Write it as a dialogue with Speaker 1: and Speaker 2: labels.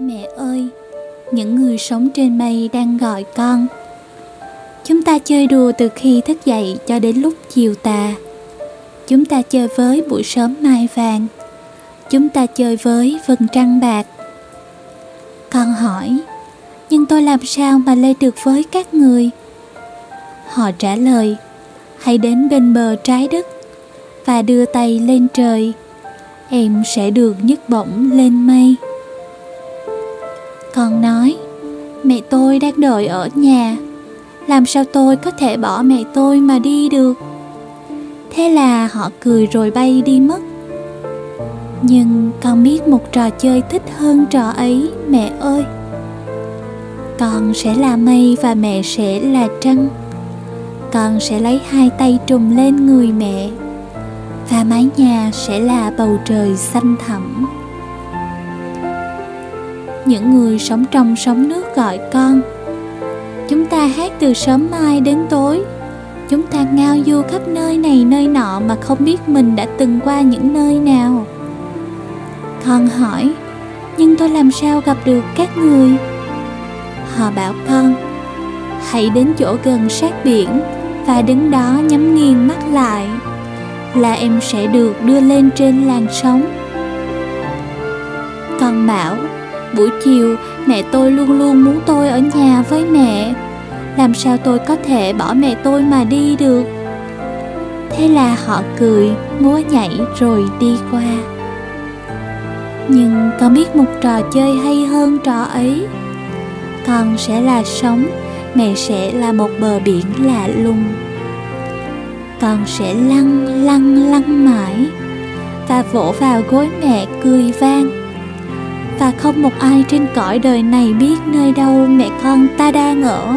Speaker 1: Mẹ ơi, những người sống trên mây đang gọi con. Chúng ta chơi đùa từ khi thức dậy cho đến lúc chiều tà. Chúng ta chơi với buổi sớm mai vàng. Chúng ta chơi với vầng trăng bạc. Con hỏi, nhưng tôi làm sao mà lên được với các người? Họ trả lời, hãy đến bên bờ trái đất và đưa tay lên trời. Em sẽ được nhấc bổng lên mây. Con nói, mẹ tôi đang đợi ở nhà. Làm sao tôi có thể bỏ mẹ tôi mà đi được? Thế là họ cười rồi bay đi mất. Nhưng con biết một trò chơi thích hơn trò ấy, mẹ ơi. Con sẽ là mây và mẹ sẽ là trăng. Con sẽ lấy hai tay trùm lên người mẹ và mái nhà sẽ là bầu trời xanh thẳm những người sống trong sóng nước gọi con. Chúng ta hát từ sớm mai đến tối. Chúng ta ngao du khắp nơi này nơi nọ mà không biết mình đã từng qua những nơi nào. Con hỏi, nhưng tôi làm sao gặp được các người? Họ bảo con, hãy đến chỗ gần sát biển và đứng đó nhắm nghiêng mắt lại, là em sẽ được đưa lên trên làn sóng. Con bảo buổi chiều, mẹ tôi luôn luôn muốn tôi ở nhà với mẹ. Làm sao tôi có thể bỏ mẹ tôi mà đi được? Thế là họ cười, múa nhảy rồi đi qua. Nhưng con biết một trò chơi hay hơn trò ấy? Con sẽ là sóng mẹ sẽ là một bờ biển lạ lùng. Con sẽ lăn lăn lăn mãi và vỗ vào gối mẹ cười vang và không một ai trên cõi đời này biết nơi đâu mẹ con ta đang ở.